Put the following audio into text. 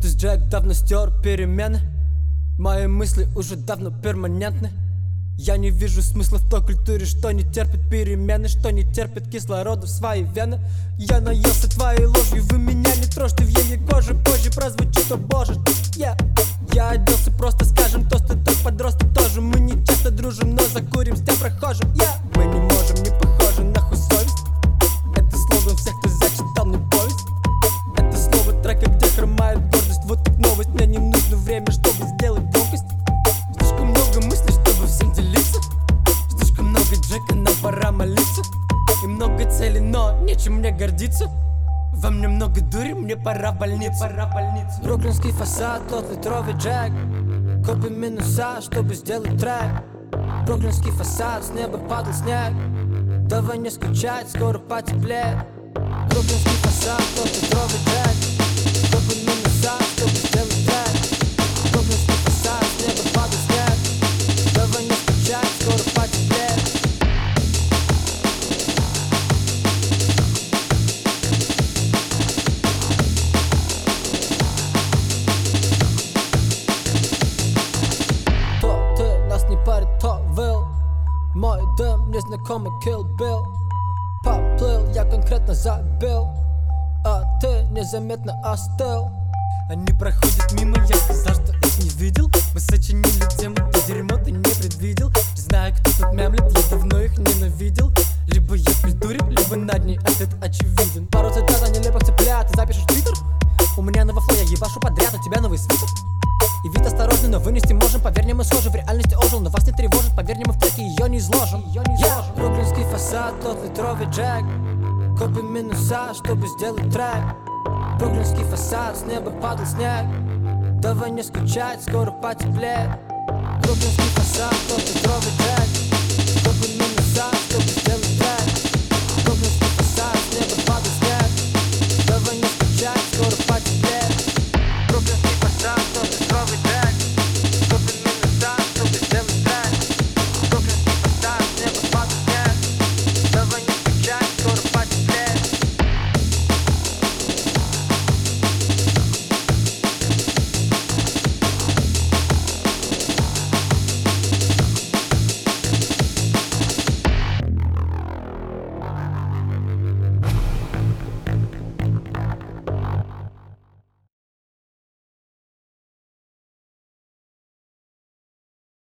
Кактус Джек давно стер перемены. Мои мысли уже давно перманентны. Я не вижу смысла в той культуре, что не терпит перемены Что не терпит кислорода в свои вены. Я наелся твоей ложью, вы меня не трожьте В ей коже позже прозвучит, о боже. Yeah. Я оделся просто, Вот так новость, мне не нужно время, чтобы сделать громкость Слишком много мыслей, чтобы всем делиться. Слишком много Джека, нам пора молиться. И много целей, но нечем мне гордиться. Во мне много дури, мне пора в больницу, пора в больницу. Бруклинский фасад, тот литровый джек. Копим минуса, чтобы сделать трек. Бруклинский фасад, с неба падал снег. Давай не скучать, скоро потеплеет. Бруклинский фасад, тот литровый джек знакомый Kill Bill. Поплыл, я конкретно забил. А ты незаметно остыл. Они проходят мимо, я сказал, что их не видел. Мы сочинили тему, ты дерьмо ты не предвидел. Не знаю, кто тут мямлет, я давно их ненавидел. Либо я культурен, либо над ней, ответ очевиден. Пару цитат о нелепых цыплят, ты запишешь в твиттер? У меня на вафло я ебашу подряд, у тебя новый свитер. И вид осторожный, но вынести можем Поверь, мы схожи, в реальности ожил Но вас не тревожит, поверь, мы в треке ее не изложим. 50 литровый джек. Копим минуса, чтобы сделать трек. Бруклинский фасад, с неба падал снег. Давай не скучать, скоро потеплеет. Бруклинский фасад, тот литровый джек. Копим минуса, чтобы